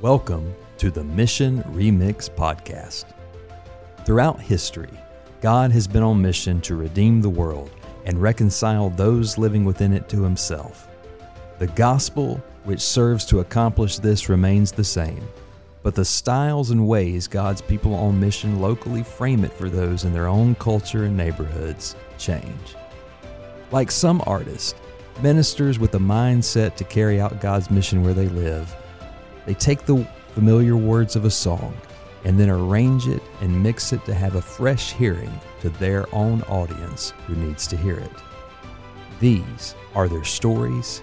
Welcome to the Mission Remix Podcast. Throughout history, God has been on mission to redeem the world and reconcile those living within it to Himself. The gospel, which serves to accomplish this, remains the same, but the styles and ways God's people on mission locally frame it for those in their own culture and neighborhoods change. Like some artists, ministers with a mindset to carry out God's mission where they live, they take the familiar words of a song and then arrange it and mix it to have a fresh hearing to their own audience who needs to hear it. These are their stories.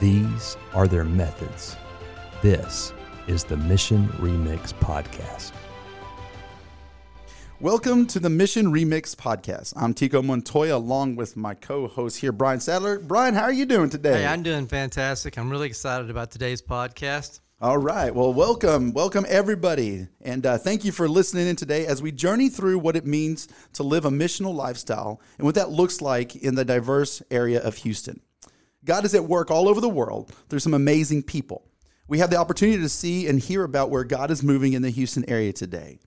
These are their methods. This is the Mission Remix Podcast. Welcome to the Mission Remix Podcast. I'm Tico Montoya along with my co-host here, Brian Sadler. Brian, how are you doing today? Hey, I'm doing fantastic. I'm really excited about today's podcast. All right. Well, welcome. Welcome, everybody. And uh, thank you for listening in today as we journey through what it means to live a missional lifestyle and what that looks like in the diverse area of Houston. God is at work all over the world through some amazing people. We have the opportunity to see and hear about where God is moving in the Houston area today.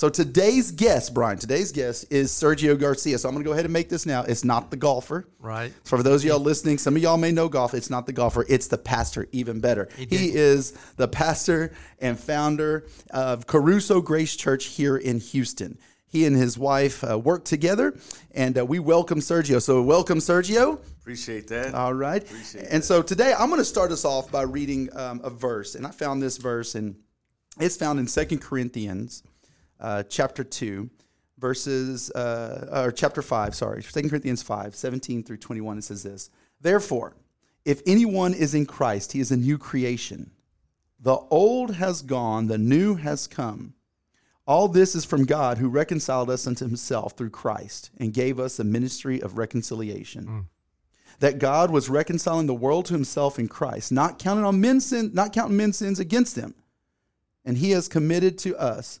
So today's guest, Brian, today's guest is Sergio Garcia. So I'm going to go ahead and make this now. It's not the golfer. Right. So for those of y'all listening, some of y'all may know golf. It's not the golfer, it's the pastor, even better. He, he is the pastor and founder of Kerusso Grace Church here in Houston. He and his wife uh, work together, and uh, we welcome Sergio. So, welcome, Sergio. Appreciate that. All right. Appreciate and that. so today I'm going to start us off by reading um, a verse, and I found this verse, and it's found in Second Corinthians uh, chapter 2, verses, uh, or chapter 5, sorry, 2 Corinthians 5, 17 through 21. It says this Therefore, if anyone is in Christ, he is a new creation. The old has gone, the new has come. All this is from God who reconciled us unto himself through Christ and gave us a ministry of reconciliation. That God was reconciling the world to himself in Christ, not counting on men's sin, not counting men's sins against them. And he has committed to us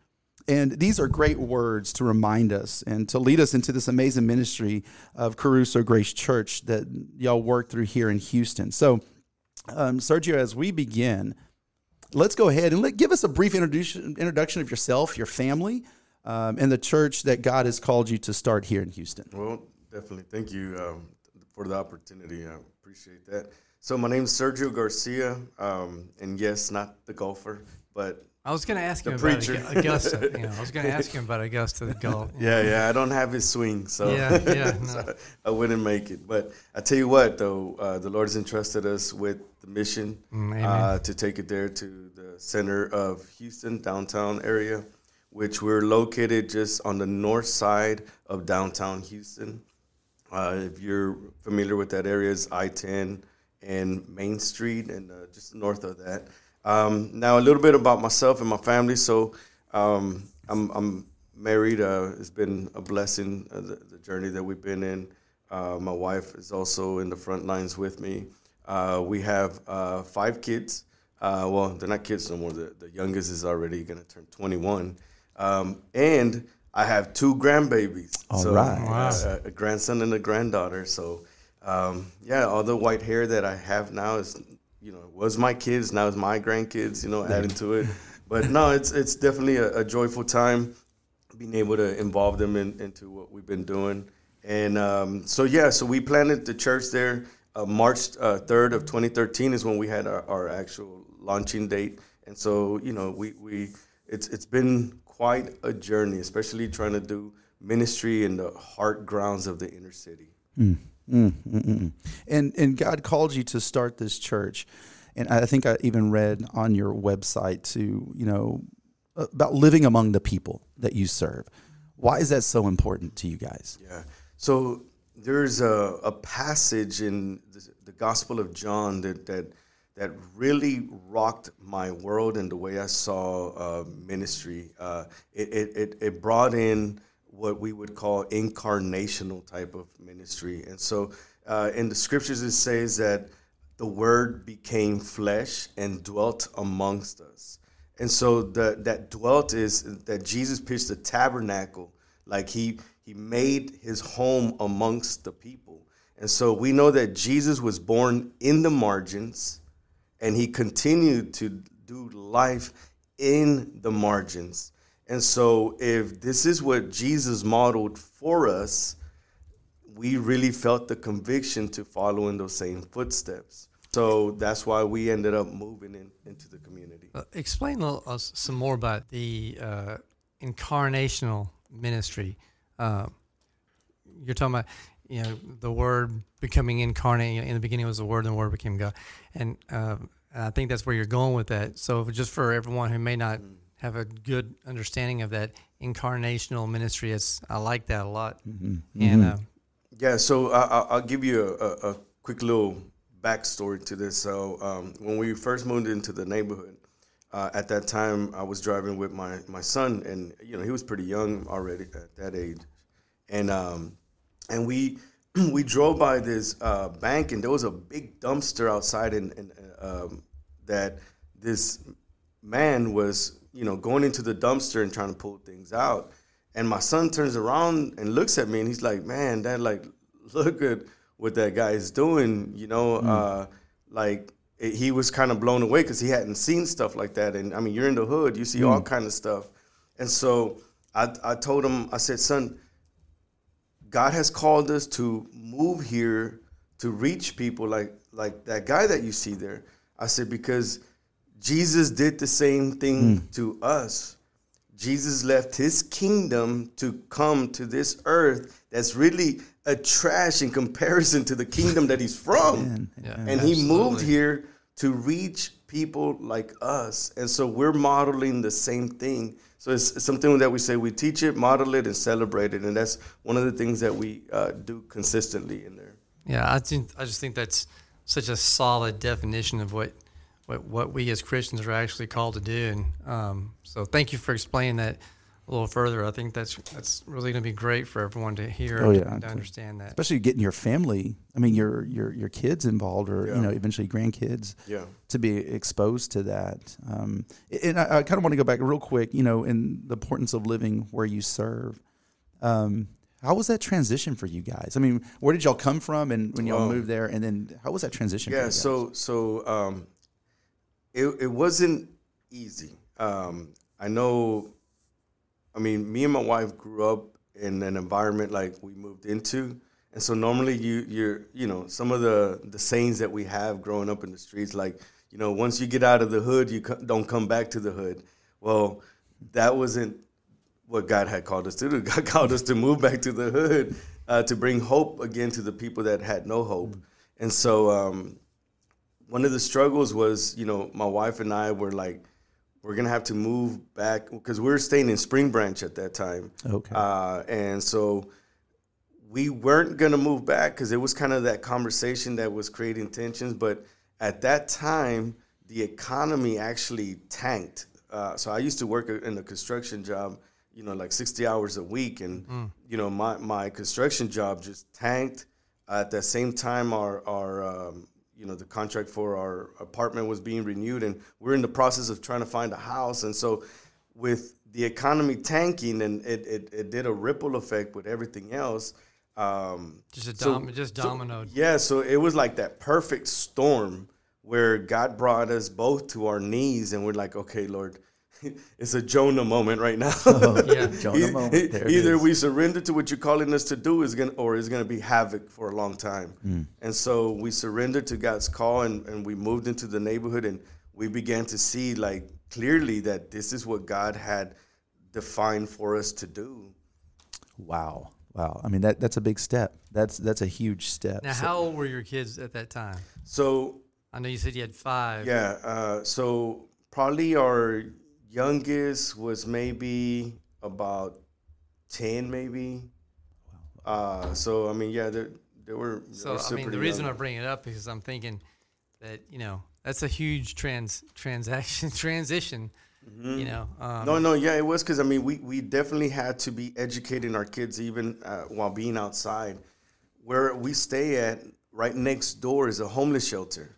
And these are great words to remind us and to lead us into this amazing ministry of Kerusso Grace Church that y'all work through here in Houston. So, um, Sergio, as we begin, let's go ahead and let, give us a brief introduction, introduction of yourself, your family, um, and the church that God has called you to start here in Houston. Well, definitely. Thank you um, for the opportunity. I appreciate that. So my name is Sergio Garcia, um, and yes, not the golfer, but I was going to ask The him about preacher. Augu- Augusta. You know, I was going to ask him about Augusta the golf. yeah, yeah, I don't have his swing, so, Yeah, yeah, no. so I wouldn't make it. But I tell you what, though, uh, the Lord has entrusted us with the mission Mm, uh, to take it there to the center of Houston, downtown area, which we're located just on the north side of downtown Houston. Uh, if you're familiar with that area, it's I-10 and Main Street, and uh, just north of that. Um, now, a little bit about myself and my family. So, um, I'm, I'm married. Uh, it's been a blessing uh, the, the journey that we've been in. Uh, my wife is also in the front lines with me. Uh, we have uh, five kids. Uh, well, they're not kids no more. The, the youngest is already going to turn 21. Um, and I have two grandbabies. All so, right. Wow. uh, a grandson and a granddaughter. So, um, yeah, all the white hair that I have now is, you know, it was my kids. Now it's my grandkids. You know, adding to it. But no, it's it's definitely a, a joyful time being able to involve them in, into what we've been doing. And um, so yeah, so we planted the church there. Uh, March uh, third of 2013 is when we had our, our actual launching date. And so you know, we we it's it's been quite a journey, especially trying to do ministry in the heart grounds of the inner city. Mm, mm, mm. And and God called you to start this church, and I think I even read on your website to you know about living among the people that you serve. Why is that so important to you guys? Yeah. So there's a, a passage in the, the Gospel of John that, that that really rocked my world and the way I saw uh, ministry. Uh, it, it, it brought in what we would call incarnational type of ministry. And so uh, in the scriptures, it says that the word became flesh and dwelt amongst us. And so the, that dwelt is that Jesus pitched a tabernacle, like he he made his home amongst the people. And so we know that Jesus was born in the margins and he continued to do life in the margins. And so, if this is what Jesus modeled for us, we really felt the conviction to follow in those same footsteps. So that's why we ended up moving in, into the community. Uh, explain a little, uh, some more about the uh, incarnational ministry. Uh, you're talking about, you know, the Word becoming incarnate. In the beginning was the Word, and the Word became God. And uh, I think that's where you're going with that. So, just for everyone who may not mm have a good understanding of that incarnational ministry. It's, I like that a lot. Mm-hmm. And mm-hmm. uh, yeah, so I, will give you a, a, quick little backstory to this. So um, when we first moved into the neighborhood, uh, at that time I was driving with my, my son, and you know he was pretty young already at that age, and um, and we we drove by this uh, bank, and there was a big dumpster outside, and, and um, that this man was you know, going into the dumpster and trying to pull things out. And my son turns around and looks at me and he's like, man, dad, like, look at what that guy is doing, you know, mm. uh, like it, he was kind of blown away because he hadn't seen stuff like that. And I mean, you're in the hood, you see mm. all kind of stuff. And so I, I told him, I said, son, God has called us to move here to reach people like like that guy that you see there. I said because Jesus did the same thing mm. to us. Jesus left his kingdom to come to this earth that's really a trash in comparison to the kingdom that he's from. Yeah, and absolutely. he moved here to reach people like us. And so we're modeling the same thing. So it's something that we say we teach it, model it, and celebrate it. And that's one of the things that we uh, do consistently in there. Yeah, I think I just think that's such a solid definition of what what, what we as Christians are actually called to do. And um, so, thank you for explaining that a little further. I think that's that's really going to be great for everyone to hear oh, yeah, to, to understand that. Especially getting your family, I mean your your your kids involved, or yeah. you know eventually grandkids, yeah. to be exposed to that. Um, and I, I kind of want to go back real quick, you know, in the importance of living where you serve. Um, how was that transition for you guys? I mean, where did y'all come from, and when y'all um, moved there, and then how was that transition? Yeah, so so um, it, it wasn't easy. Um, I know, I mean, me and my wife grew up in an environment like we moved into. And so normally you you're you know some of the the sayings that we have growing up in the streets like you know once you get out of the hood you co- don't come back to the hood. Well, that wasn't what God had called us to do. God called us to move back to the hood uh, to bring hope again to the people that had no hope. And so um, one of the struggles was, you know, my wife and I were like, we're gonna have to move back because we were staying in Spring Branch at that time. Okay. Uh, and so we weren't gonna move back because it was kind of that conversation that was creating tensions. But at that time, the economy actually tanked. Uh, so I used to work in a construction job, you know, like 60 hours a week, and mm. you know, my my construction job just tanked. At the same time, our our um, you know the contract for our apartment was being renewed and we're in the process of trying to find a house. And so with the economy tanking and it, it, it did a ripple effect with everything else um, just a dom- so, just dominoed so, yeah so it was like that perfect storm where god brought us both to our knees and we're like okay lord it's a Jonah moment right now. oh, yeah, Jonah moment. Either we surrender to what you're calling us to do, is gonna, or it's going to be havoc for a long time. Mm. And so we surrendered to God's call, and, and we moved into the neighborhood, and we began to see like clearly that this is what God had defined for us to do. Wow. Wow. I mean that that's a big step. That's that's a huge step. Now, so, how old were your kids at that time? So I know you said you had five. Yeah. Uh, so probably our youngest was maybe about 10 maybe. Uh, so i mean yeah there, there were so i mean the reason i bring it up is i'm thinking that you know that's a huge trans transaction transition You know, um, No, no, yeah, it was because I mean, we we definitely had to be educating our kids even uh, while being outside. Where we stay at, right next door is a homeless shelter,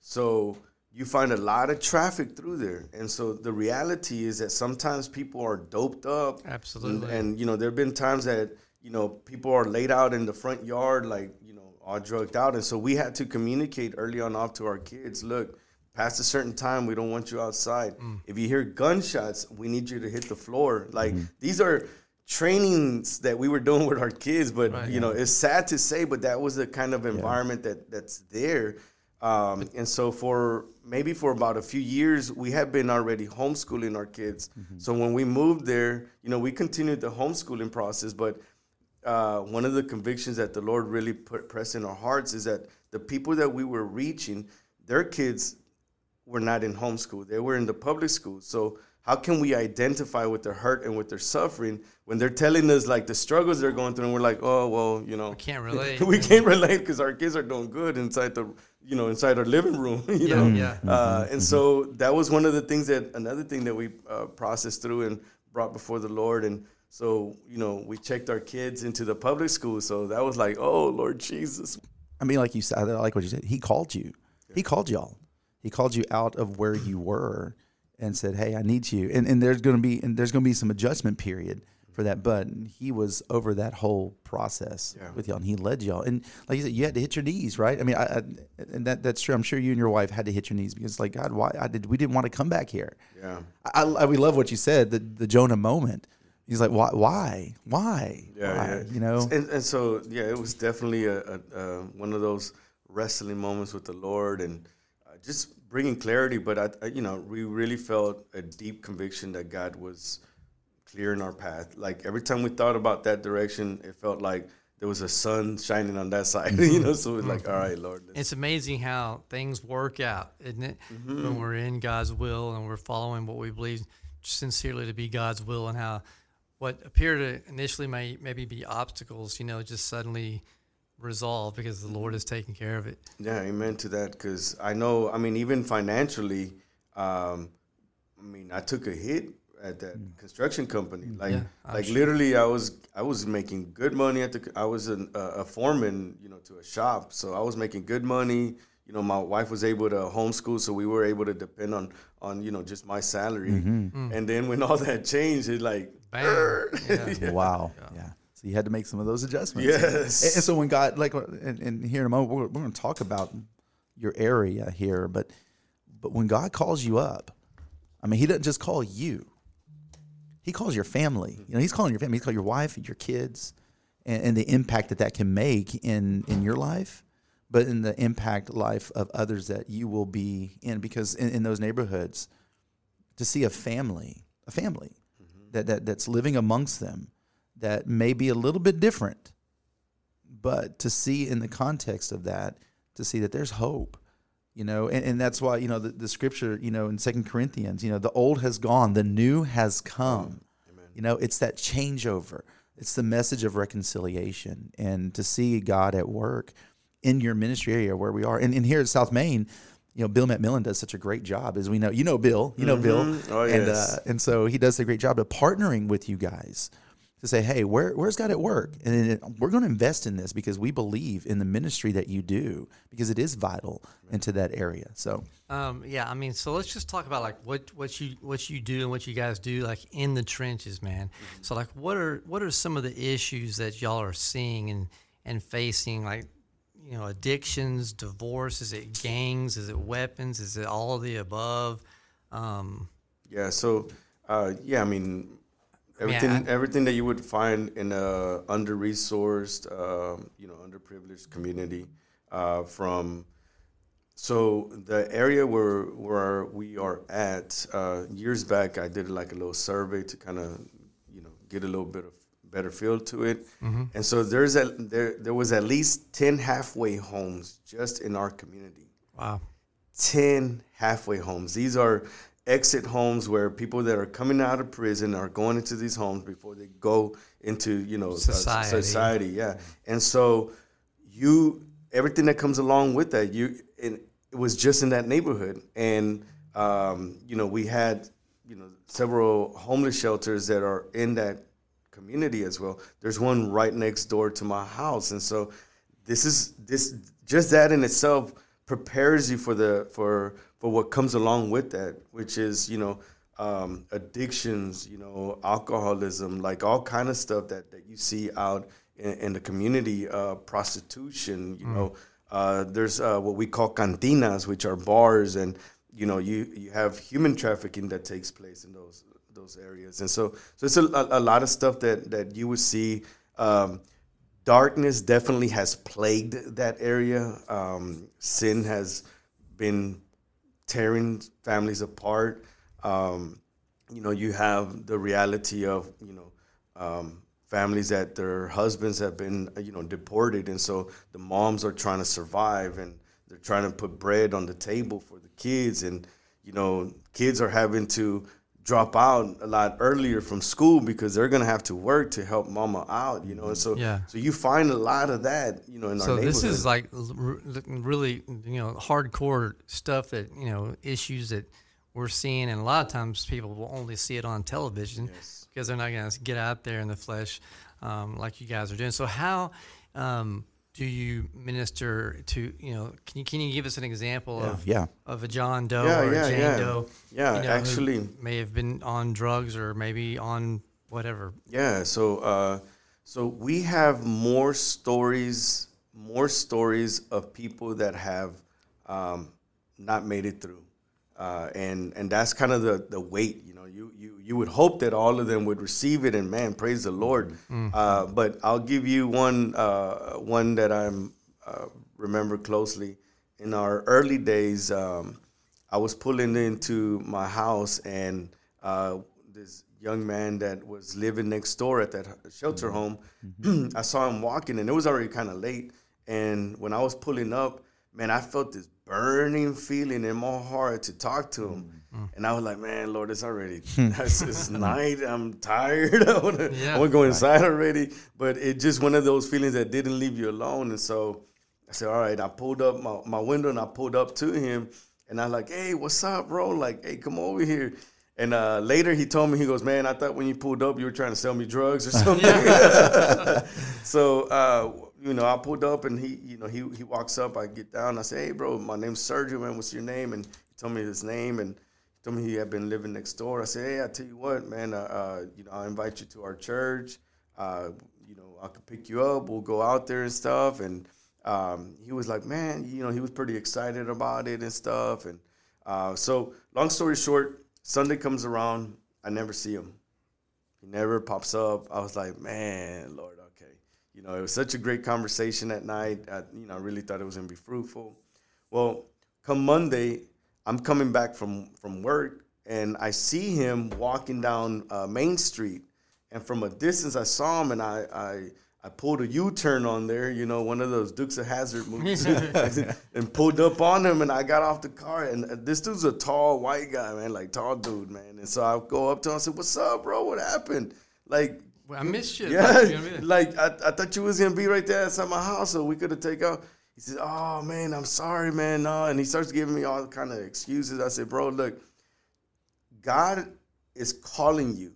so you find a lot of traffic through there. And so the reality is that sometimes people are doped up. Absolutely. And, and you know, there have been times that you know people are laid out in the front yard, like you know, all drugged out, and so we had to communicate early on off to our kids, look. Past a certain time, we don't want you outside. Mm. If you hear gunshots, we need you to hit the floor. Like these are trainings that we were doing with our kids, but Right. you know, it's sad to say, but that was the kind of environment that that's there. Um, and so for maybe for about a few years, we had been already homeschooling our kids. So when we moved there, you know, we continued the homeschooling process, but uh, one of the convictions that the Lord really put pressed in our hearts is that the people that we were reaching, their kids were not in homeschool; they were in the public school. So how can we identify with their hurt and with their suffering when they're telling us like the struggles they're going through, and we're like, oh well, you know, we can't relate. we can't relate because our kids are doing good inside the you know inside our living room you Yeah, know yeah. Uh, and so that was one of the things that another thing that we uh, processed through and brought before the lord and so you know we checked our kids into the public school so that was like oh lord jesus I mean, like you said, I like what you said. He called you. He called y'all. He called you out of where you were and said, "Hey, I need you." And and there's going to be and there's going to be some adjustment period for that. But he was over that whole process Yeah. with y'all, and he led y'all. And like you said, you had to hit your knees, right? I mean, I, I and that that's true. I'm sure you and your wife had to hit your knees because, like, God, why? I did. We didn't want to come back here. yeah I, I we love what you said. The the Jonah moment. He's like, why? Why? Why? yeah, Why? yeah. You know. and, and so yeah it was definitely a, a, a one of those wrestling moments with the lord and just bringing clarity but I, I you know we really felt a deep conviction that god was clearing our path like every time we thought about that direction it felt like there was a sun shining on that side you know so it was like all right lord It's amazing how things work out, isn't it? Mm-hmm. When we're in God's will and we're following what we believe sincerely to be God's will, and how what appear to initially may maybe be obstacles, you know, just suddenly resolve because the Lord is taking care of it. Yeah, amen to that. Because I know, I mean, even financially, um, I mean, I took a hit at that mm. construction company. Mm, like, Yeah, like sure. literally, I was I was making good money at the. I was an, a, a foreman, you know, to a shop, so I was making good money. You know, my wife was able to homeschool, so we were able to depend on on you know just my salary. Mm-hmm. Mm. And then when all that changed, it like Bam. Yeah. Wow. Yeah. So you had to make some of those adjustments. Yes. And, and so when God, like, and, and here in a moment, we're, we're going to talk about your area here, but but when God calls you up, I mean, He doesn't just call you. He calls your family. You know, He's calling your family. He's calling your wife, your kids, and, and the impact that that can make in in your life, but in the impact life of others that you will be in. Because in, in those neighborhoods, to see a family, a family mm-hmm. that, that that's living amongst them that may be a little bit different, but to see in the context of that, to see that there's hope, you know, and, and that's why, you know, the, the scripture, you know, in Second Corinthians, you know, the old has gone, the new has come. You know, it's that changeover. It's the message of reconciliation and to see God at work in your ministry area where we are. And, and here at South Main, you know, Bill McMillan does such a great job as we know. You know Bill, you know Bill. Oh, and yes. uh, and so he does a great job of partnering with you guys to say, hey, where, where's God at work? And it, we're going to invest in this because we believe in the ministry that you do because it is vital into that area. So, Um, yeah, I mean, so let's just talk about like what what you what you do and what you guys do like in the trenches, man. So like, what are what are some of the issues that y'all are seeing and and facing? Like, you know, addictions, divorce. Is it gangs? Is it weapons? Is it all of the above? Um, Yeah. So, uh, yeah, I mean, everything I- everything that you would find in a under resourced, um, you know, underprivileged community, uh, from. So the area where where we are at, uh, years back, I did like a little survey to kind of, you know, get a little bit of better feel to it. And so there's a there there was at least ten halfway homes just in our community. wow. 10 halfway homes. These are exit homes where people that are coming out of prison are going into these homes before they go into, you know, uh, Society. society. Yeah. And so you, everything that comes along with that, you, and it was just in that neighborhood. And, um, you know, we had you know several homeless shelters that are in that community as well. There's one right next door to my house, and so this is this just that in itself prepares you for the for for what comes along with that, which is you know um, addictions, you know alcoholism, like all kind of stuff that that you see out in, in the community, uh, prostitution, you mm. know. Uh, there's uh, what we call cantinas, which are bars, and you know you you have human trafficking that takes place in those those areas, and so so it's a, a lot of stuff that that you would see. Um, darkness definitely has plagued that area. Um, sin has been tearing families apart. Um, you know, you have the reality of you know um, families that their husbands have been you know deported, and so the moms are trying to survive and they're trying to put bread on the table for the kids, and you know, kids are having to drop out a lot earlier from school because they're gonna have to work to help mama out, you know. And so, yeah. so you find a lot of that, you know, in so our neighborhood. So this is like really, you know, hardcore stuff that you know issues that we're seeing, and a lot of times people will only see it on television yes. because they're not gonna get out there in the flesh um, like you guys are doing. So how um, do you minister to you know can you can you give us an example yeah, of yeah. of a John Doe yeah, or a Jane. Doe yeah you know, actually may have been on drugs or maybe on whatever yeah so uh, so we have more stories more stories of people that have um, not made it through uh, and and that's kind of the the weight you know you you you would hope that all of them would receive it and man praise the lord mm-hmm. uh, but i'll give you one uh, one that i'm uh, remember closely in our early days um, i was pulling into my house and uh, this young man that was living next door at that shelter mm-hmm. home mm-hmm. i saw him walking and it was already kind of late and when i was pulling up man i felt this burning feeling in my heart to talk to him Mm. And I was like, man, Lord, it's already it's, it's night. I'm tired. I want to yeah. go inside already. But it just one of those feelings that didn't leave you alone. And so I said, all right. I pulled up my, my window and I pulled up to him. And I was like, hey, what's up, bro? Like, hey, come over here. And uh, later he told me, he goes, man, I thought when you pulled up, you were trying to sell me drugs or something. so, uh, you know, I pulled up and he, you know, he, he walks up. I get down. I say, hey, bro, my name's Sergio, man. What's your name? And he told me his name. And he told me he had been living next door. I said, hey, I tell you what, man, uh, uh, you know, I'll invite you to our church. Uh, you know, I could pick you up. We'll go out there and stuff. And um, he was like, man, you know, he was pretty excited about it and stuff. And uh, so, long story short, Sunday comes around. I never see him. He never pops up. I was like, man, Lord. You know, it was such a great conversation that night. I, you know, I really thought it was to be fruitful. Well, come Monday, I'm coming back from from work and I see him walking down uh, Main Street, and from a distance I saw him and I I, I pulled a U-turn on there, you know, one of those Dukes of Hazzard movies, and pulled up on him and I got off the car and uh, this dude's a tall white guy, man, like tall dude, man, and so I go up to him and said, "What's up, bro? What happened?" Like. I missed you. Yeah, like, you know I mean? like I, I thought you was gonna be right there outside my house, so we could have taken out. He says, "Oh man, I'm sorry, man." No, and he starts giving me all kind of excuses. I said, "Bro, look, God is calling you.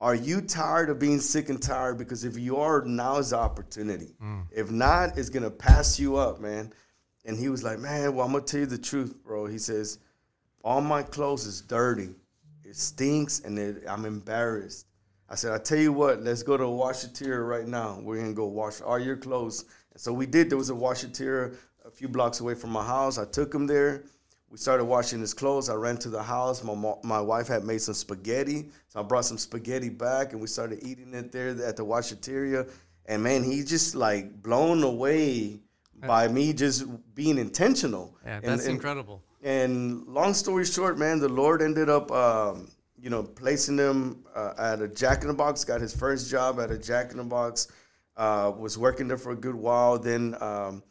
Are you tired of being sick and tired? Because if you are, now is the opportunity. Mm. If not, it's gonna pass you up, man." And he was like, "Man, well, I'm gonna tell you the truth, bro." He says, "All my clothes is dirty. It stinks, and it, I'm embarrassed." I said, I tell you what, let's go to a washateria right now. We're gonna go wash all your clothes And so we did. There was a washateria a few blocks away from my house. I took him there. We started washing his clothes. I ran to the house. My my wife had made some spaghetti, so I brought some spaghetti back, and we started eating it there at the washateria. And man, he just like blown away by me just being intentional. Yeah, that's and, incredible. And long story short, man, the Lord ended up, um, you know, placing him uh, at a Jack in the Box. Got his first job at a Jack in the Box uh, was working there for a good while. Then um,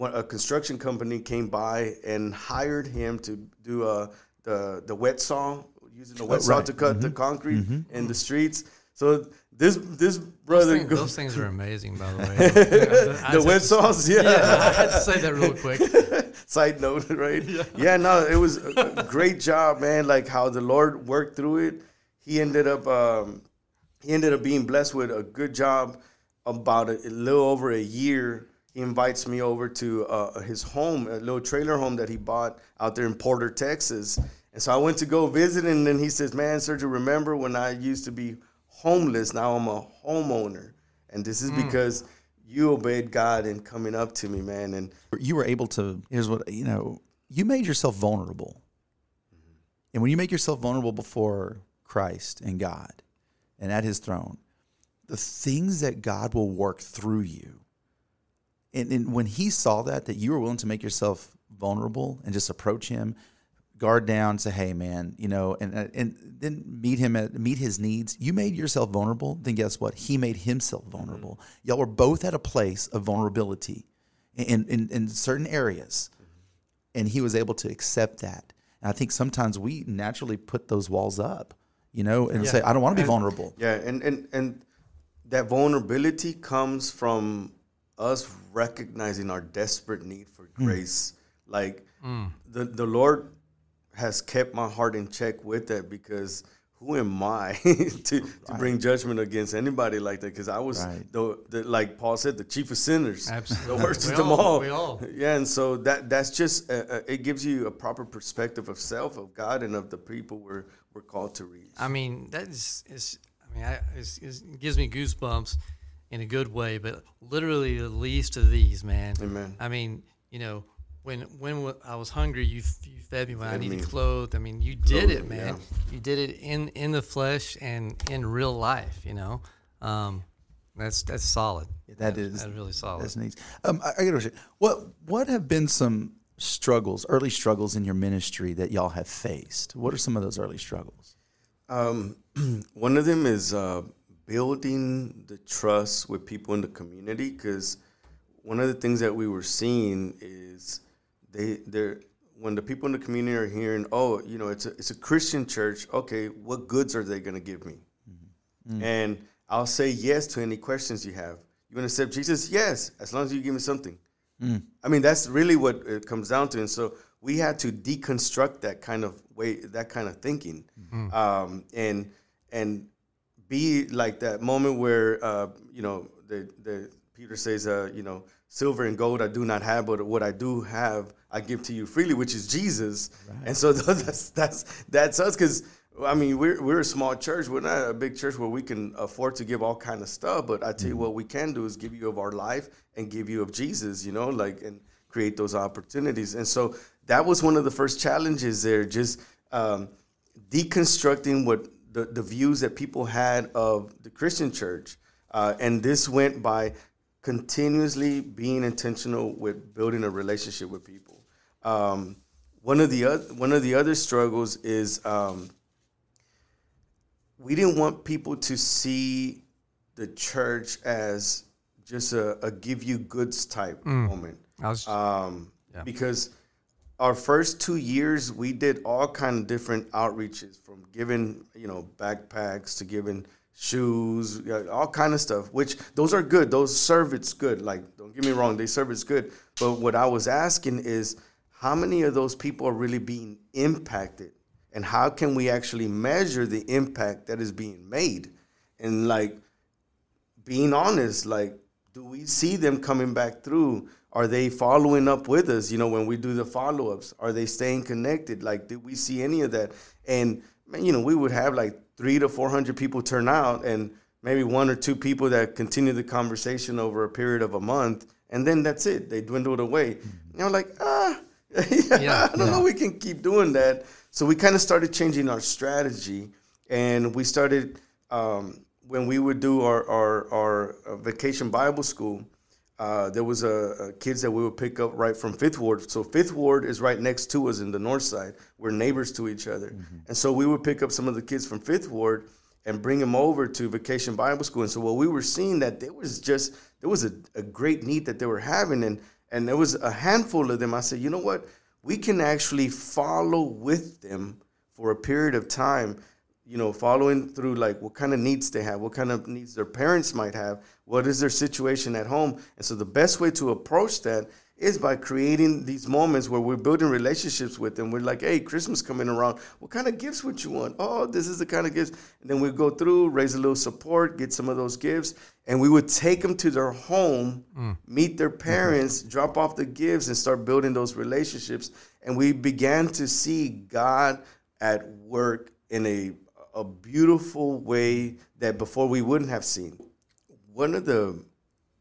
a construction company came by and hired him to do uh, the the wet saw, using the wet oh, saw to cut mm-hmm. the concrete mm-hmm. in the streets. So this this Those, brother, things, those things are amazing, by the way. I the wet saws, yeah. Yeah, I had to say that real quick. Side note, right? Yeah. no, it was a great job, man. Like how the Lord worked through it. He ended up um, he ended up being blessed with a good job. About a, a little over a year, he invites me over to uh, his home, a little trailer home that he bought out there in Porter, Texas. And so I went to go visit, and then he says, "Man, Sergio, remember when I used to be homeless? Now I'm a homeowner, and this is because." You obeyed God in coming up to me, man, and you were able to here's what you know you made yourself vulnerable. And when you make yourself vulnerable before christ and god and at his throne the things that god will work through you and, and when he saw that that you were willing to make yourself vulnerable and just approach him guard down say hey man you know and uh, and then meet him at meet his needs you made yourself vulnerable then guess what he made himself mm-hmm. vulnerable y'all were both at a place of vulnerability in, in, in certain areas. Mm-hmm. And he was able to accept that. And I think sometimes we naturally put those walls up, you know, and say, I don't want to be vulnerable. Yeah, and and and that vulnerability comes from us recognizing our desperate need for mm. grace. Like mm. the the Lord has kept my heart in check with that because who am I to, to bring judgment against anybody like that? Because I was Right. the, the like Paul said, the chief of sinners, Absolutely. the worst We of them all- all. we all. Yeah, and so that that's just uh, uh, it gives you a proper perspective of self, of God, and of the people we're we're called to reach. I mean, that is, is I mean, I, it's, it's, it gives me goosebumps in a good way, but literally the least of these, man. Amen. I mean, you know, when when I was hungry, you you fed me. When I Fed needed me. clothed, I mean, you did it, man. yeah. You did it in in the flesh and in real life. You know, um, that's that's solid. That is that's really solid. That's neat. Um, I, I got to ask you, what what have been some struggles, early struggles in your ministry that y'all have faced? What are some of those early struggles? Um, one of them is uh, building the trust with people in the community because one of the things that we were seeing is they they're when the people in the community are hearing, oh, you know, it's a it's a Christian church. Okay, what goods are they going to give me? And I'll say yes to any questions you have. You want to accept Jesus? Yes, as long as you give me something. I mean, that's really what it comes down to. And so we had to deconstruct that kind of way, that kind of thinking, um, and and be like that moment where uh, you know the the Peter says, uh, you know, silver and gold I do not have, but what I do have I give to you freely, which is Jesus. And so that's that's that's us because. I mean, we're we're a small church. We're not a big church where we can afford to give all kind of stuff. But I tell you what, we can do is give you of our life and give you of Jesus. You know, like and create those opportunities. And so that was one of the first challenges there, just um, deconstructing what the, the views that people had of the Christian church. Uh, and this went by continuously being intentional with building a relationship with people. Um, one of the other one of the other struggles is um, we didn't want people to see the church as just a, a give you goods type moment. Was, um, Yeah. because our first two years we did all kind of different outreaches from giving you know backpacks to giving shoes all kind of stuff which those are good. Those serve it's good. Like don't get me wrong they serve it's good. But what i was asking is how many of those people are really being impacted and how can we actually measure the impact that is being made and like being honest, like, do we see them coming back through? Are they following up with us? You know, when we do the follow ups, are they staying connected? Like, did we see any of that? And man, you know, we would have like three to four hundred people turn out, and maybe one or two people that continue the conversation over a period of a month, and then that's it. They dwindled away. And you're like, ah, Yeah, I don't know. We can keep doing that. So we kind of started changing our strategy, and we started um, when we would do our our, our uh, vacation Bible school. Uh, there was a, a kids that we would pick up right from Fifth Ward. So Fifth Ward is right next to us in the north side. We're neighbors to each other, and so we would pick up some of the kids from Fifth Ward and bring them over to Vacation Bible School. And so what we were seeing that there was just there was a, a great need that they were having, and and there was a handful of them. I said, you know what, we can actually follow with them for a period of time you know, following through like what kind of needs they have, what kind of needs their parents might have, what is their situation at home. And so the best way to approach that is by creating these moments where we're building relationships with them. We're like, hey, Christmas coming around. What kind of gifts would you want? Oh, this is the kind of gifts. And then we go through, raise a little support, get some of those gifts, and we would take them to their home, mm. meet their parents, mm-hmm. drop off the gifts, and start building those relationships. And we began to see God at work in a a beautiful way that before we wouldn't have seen. One of the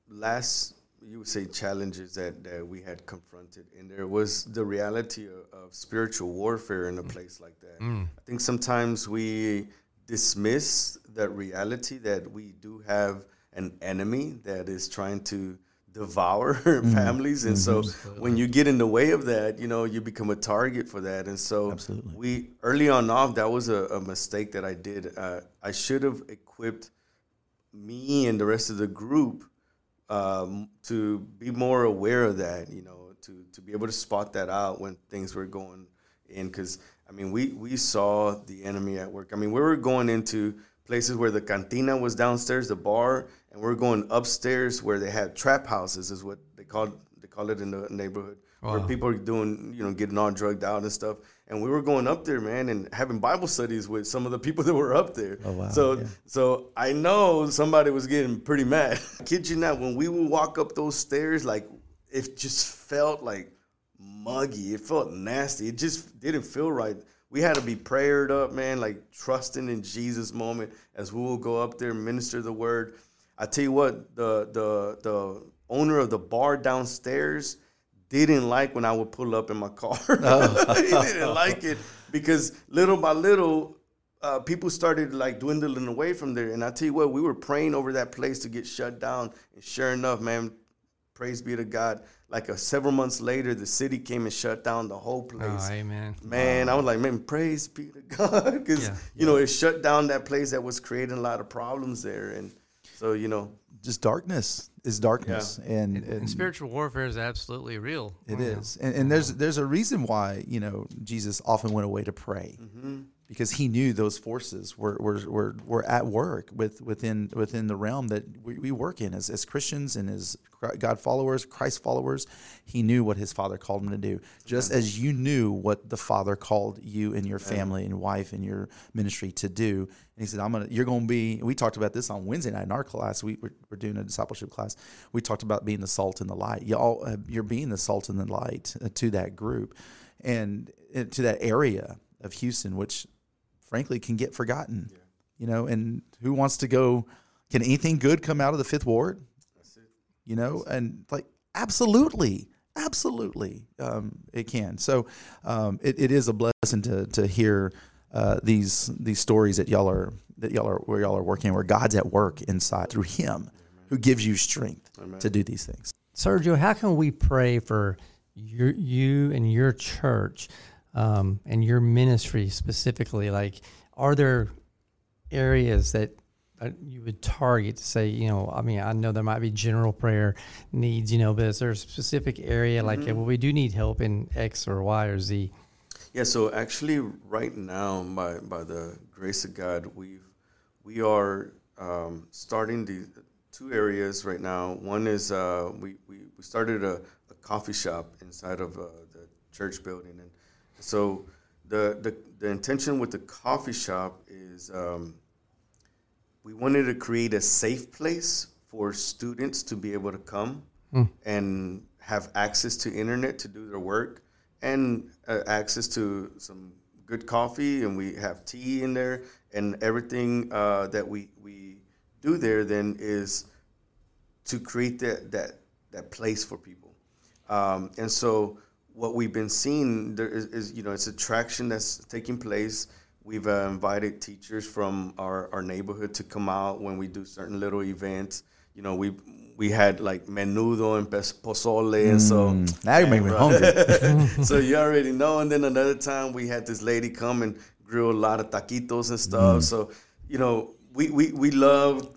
last you would say challenges that, that we had confronted and there was the reality of, of spiritual warfare in a place like that mm. i think sometimes we dismiss that reality that we do have an enemy that is trying to devour mm. families and mm-hmm. so when you get in the way of that you know you become a target for that and so Absolutely. we early on off that was a, a mistake that i did uh, i should have equipped me and the rest of the group um, to be more aware of that, you know, to, to be able to spot that out when things were going in. Because, I mean, we, we saw the enemy at work. I mean, we were going into places where the cantina was downstairs, the bar, and we are going upstairs where they had trap houses, is what they call they call it in the neighborhood, wow. where people are doing, you know, getting all drugged out and stuff and we were going up there, man, and having Bible studies with some of the people that were up there. Oh wow! So, yeah. so I know somebody was getting pretty mad. I kid you not, when we would walk up those stairs, like it just felt like muggy. It felt nasty. It just didn't feel right. We had to be prayered up, man, like trusting in Jesus moment as we will go up there and minister the word. I tell you what, the the the owner of the bar downstairs didn't like when I would pull up in my car. Oh. he didn't like it because little by little, uh, people started like dwindling away from there. And I tell you what, we were praying over that place to get shut down. And sure enough, man, praise be to God. Like a, several months later, the city came and shut down the whole oh, place. Oh, amen. Man, wow. I was like, man, praise be to God, because yeah. you yeah. know it shut down that place that was creating a lot of problems there, and so you know, just darkness is darkness, yeah. and, and, and, spiritual warfare is absolutely real. It wow. is, and, and, there's there's a reason why you know Jesus often went away to pray. Mm-hmm because he knew those forces were, were, were, were at work with, within, within the realm that we, we work in as, as Christians and as God followers, Christ followers. He knew what his father called him to do, just as you knew what the father called you and your family and wife and your ministry to do. And he said, I'm gonna, you're going to be, we talked about this on Wednesday night in our class. We, we're, we're doing a discipleship class. We talked about being the salt and the light. Y'all, uh, you're being the salt and the light uh, to that group and uh, to that area of Houston, which frankly can get forgotten. Yeah. You know, and who wants to go? Can anything good come out of the Fifth Ward? You know, and like absolutely, absolutely, um, it can. So um, it, it is a blessing to to hear uh, these these stories that y'all are that y'all are where y'all are working, where God's at work inside through Him, who gives you strength Amen. to do these things. Sergio, how can we pray for your, you and your church um, and your ministry specifically, like, are there areas that you would target to say, you know, I mean, I know there might be general prayer needs, you know, but is there a specific area like, mm-hmm. well, we do need help in X or Y or Z? Yeah. So actually, right now, by by the grace of God, we've we are um, starting the two areas right now. One is uh, we, we we started a, a coffee shop inside of uh, the church building, and so the, the, the intention with the coffee shop is um, we wanted to create a safe place for students to be able to come mm. and have access to internet to do their work and uh, access to some good coffee and we have tea in there and everything uh, that we, we do there then is to create that, that, that place for people um, and so what we've been seeing there is, is, you know it's a traction that's taking place. We've uh, invited teachers from our, our neighborhood to come out when we do certain little events. You know, we we had like menudo and pozole, and so mm, now you make me hungry. so you already know. And then another time we had this lady come and grill a lot of taquitos and stuff. Mm. So you know, we, we we love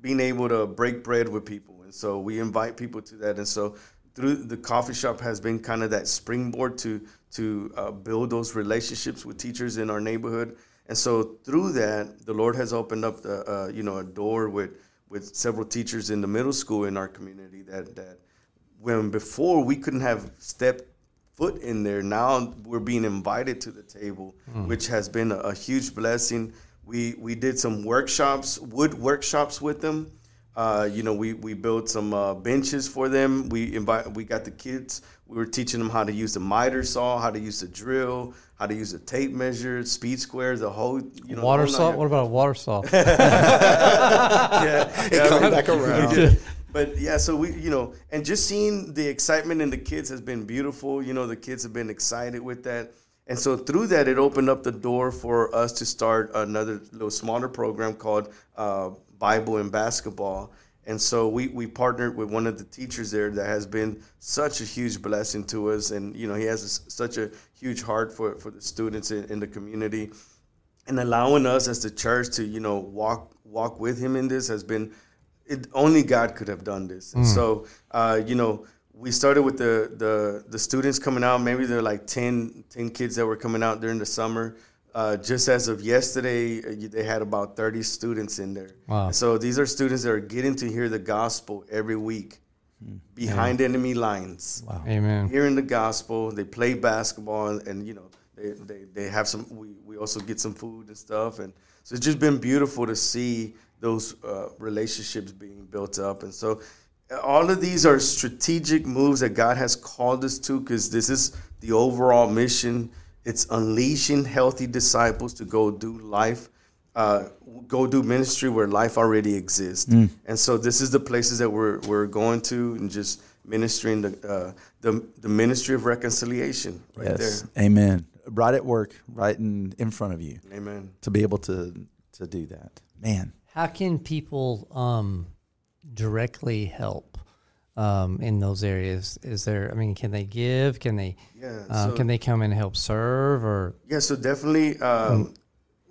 being able to break bread with people, and so we invite people to that. And so through the coffee shop has been kind of that springboard to to uh, build those relationships with teachers in our neighborhood. And so through that, the Lord has opened up the uh, you know a door with with several teachers in the middle school in our community that that when before we couldn't have stepped foot in there. Now we're being invited to the table, which has been a, a huge blessing. We we did some workshops, wood workshops with them. Uh, you know, we, we built some uh, benches for them. We invite we got the kids. We were teaching them how to use the miter saw, how to use the drill, how to use the tape measure, speed square, the whole you know the water saw. What about a water saw? yeah, It comes back around. Yeah. But yeah, so we, you know, and just seeing the excitement in the kids has been beautiful. You know, the kids have been excited with that. And so through that, it opened up the door for us to start another little smaller program called uh, Bible and Basketball. And so we, we partnered with one of the teachers there that has been such a huge blessing to us. And, you know, he has a such a huge heart for, for the students in, in the community and allowing us as the church to you know walk walk with him in this has been it only God could have done this. And so uh, you know we started with the, the the students coming out. Maybe there are like 10, 10 kids that were coming out during the summer. Uh, just as of yesterday, uh, they had about thirty students in there. Wow. So these are students that are getting to hear the gospel every week behind enemy lines Wow. Amen. hearing the gospel. They play basketball, and, and you know they, they, they have some. We, we also get some food and stuff, and so it's just been beautiful to see those uh, relationships being built up. And so all of these are strategic moves that God has called us to, because this is the overall mission. It's unleashing healthy disciples to go do life. Uh, go do ministry where life already exists, and so this is the places that we're we're going to, and just ministering the uh, the the ministry of reconciliation right yes. Amen. Right at work, right in, in front of you. Amen. to be able to to do that. Man. How can people um, directly help um, in those areas? Is there? I mean, can they give? Can they? Yeah. Uh, so- can they come and help serve? Or Yeah, so definitely um,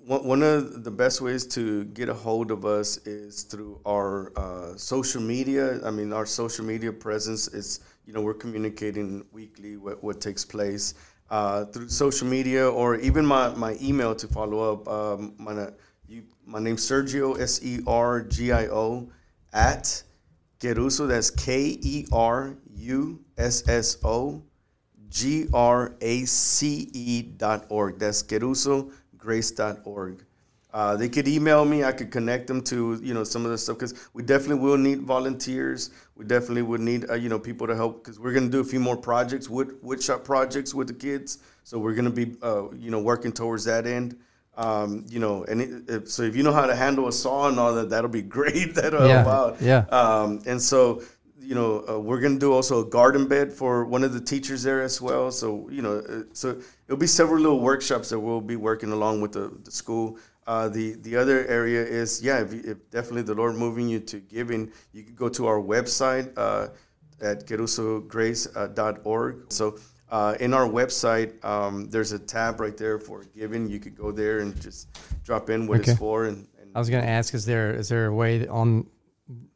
one, one of the best ways to get a hold of us is through our uh, social media. I mean, our social media presence is, you know, we're communicating weekly what, what takes place uh, through social media or even my, my email to follow up. Um, my, you, my name's Sergio, S E R G I O, at Kerusso, that's K E R U S S O G R A C E dot org. That's KerussoGrace.org. Uh, they could email me. I could connect them to you know some of the stuff because we definitely will need volunteers. We definitely would need uh, you know people to help because we're gonna do a few more projects, wood wood shop projects with the kids. So we're gonna be uh, you know working towards that end. Um, you know, and it, if, so if you know how to handle a saw and all that, that'll be great. That'll Yeah, help out. yeah. Um, and so, you know, uh, we're gonna do also a garden bed for one of the teachers there as well. So, you know, uh, so it'll be several little workshops that we'll be working along with the, the school. Uh, the the other area is yeah, if, if definitely the Lord moving you to giving, you can go to our website uh, at kerussograce.org. So. Uh, in our website, um, there's a tab right there for giving. You could go there and just drop in what Okay. it's for, and, and I was going to ask: Is there is there a way on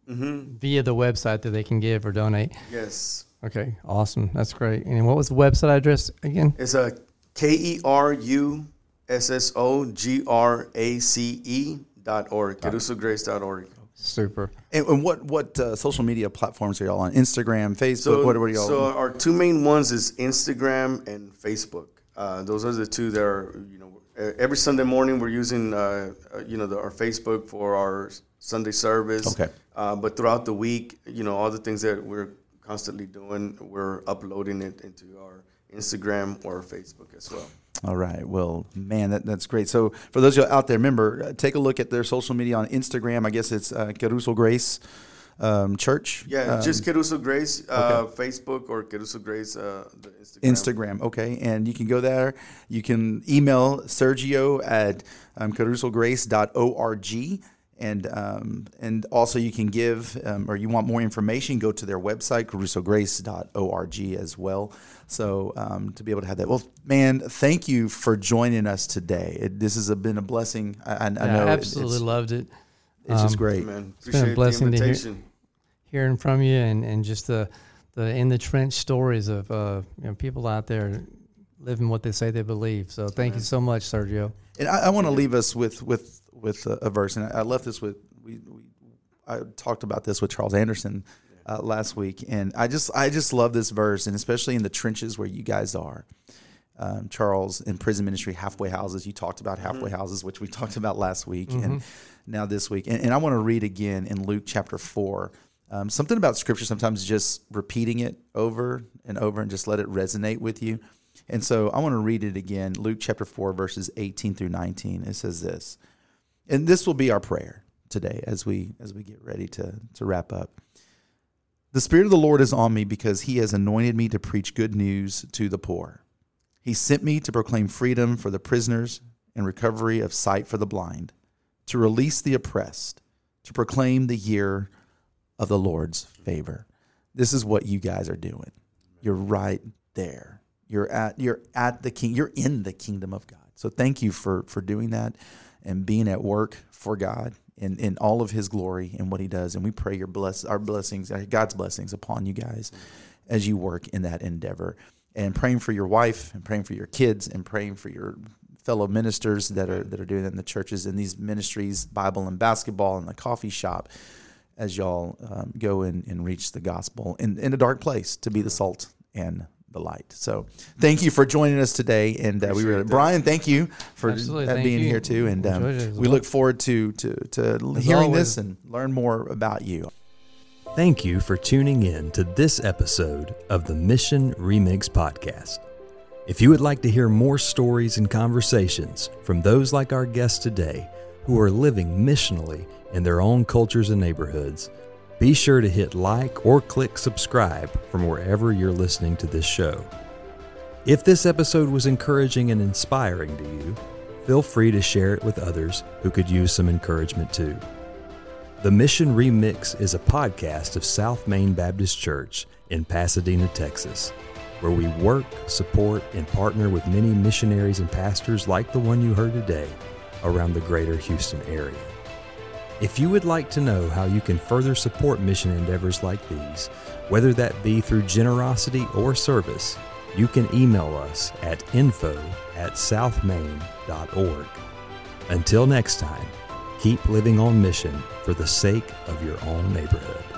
via the website that they can give or donate? yes, Okay, awesome. That's great. And what was the website address again? It's a K E R U S S O G R A C E dot org, Kerussograce dot org. Super. And, and what what uh, social media platforms are y'all on? Instagram, Facebook. what are y'all? so our two main ones is Instagram and Facebook. Uh, those are the two that are, you know, every Sunday morning we're using, uh, uh, you know, the, our Facebook for our Sunday service. Okay. Uh, but throughout the week, you know, all the things that we're constantly doing, we're uploading it into our Instagram or Facebook as well. All right. Well, man, that, that's great. So for those of you out there, remember, uh, take a look at their social media on Instagram. I guess it's uh, Kerusso Grace um, Church. Yeah, Um, just Kerusso Grace, uh, Facebook or Kerusso Grace, uh, the Instagram. Instagram. Okay. And you can go there. You can email Sergio at um, kerussograce.org. And um, and also you can give um, or you want more information, go to their website kerussograce.org as well. So um, to be able to have that. Well, man, thank you for joining us today. It, this has been a blessing. I, I, I Yeah, know I it- absolutely it's, loved it. it's just Um, great. Man, It's been a blessing the to hear- invitation. hearing from you and, and just the the in the trench stories of uh, you know people out there living what they say they believe. So thank you so much, Sergio. And I, I want to leave us with with with a, a verse, and I, I left this with we, we I talked about this with Charles Anderson uh, last week, and I just I just love this verse, and especially in the trenches where you guys are. Um, Charles in prison ministry, halfway houses. You talked about halfway houses, which we talked about last week, and now this week. And, and I want to read again in Luke chapter four. Um, something about scripture sometimes just repeating it over and over and just let it resonate with you. And so I want to read it again, Luke chapter 4, verses 18 through 19. It says this. And this will be our prayer today as we as we get ready to, to wrap up. The Spirit of the Lord is on me because he has anointed me to preach good news to the poor. He sent me to proclaim freedom for the prisoners and recovery of sight for the blind, to release the oppressed, to proclaim the year of the Lord's favor. This is what you guys are doing. You're right there. You're at you're at the king. You're in the kingdom of God. So thank you for for doing that and being at work for God in, in all of His glory and what He does. And we pray your bless our blessings, uh, God's blessings upon you guys as you work in that endeavor. And praying for your wife and praying for your kids and praying for your fellow ministers that are that are doing it in the churches in these ministries, Bible and basketball and the coffee shop as y'all um, go in and reach the gospel in, in a dark place to be the salt and the light. So thank you for joining us today. And uh, we really, Brian, thank you for Absolutely, uh, thank being you. here too. And um, Enjoyed we look forward to, to, to hearing always. this and learn more about you. Thank you for tuning in to this episode of the Mission Remix Podcast. If you would like to hear more stories and conversations from those like our guests today who are living missionally in their own cultures and neighborhoods, be sure to hit like or click subscribe from wherever you're listening to this show. If this episode was encouraging and inspiring to you, feel free to share it with others who could use some encouragement too. The Mission Remix is a podcast of South Main Baptist Church in Pasadena, Texas, where we work, support, and partner with many missionaries and pastors like the one you heard today around the greater Houston area. If you would like to know how you can further support mission endeavors like these, whether that be through generosity or service, you can email us at info at southmain.org. Until next time, keep living on mission for the sake of your own neighborhood.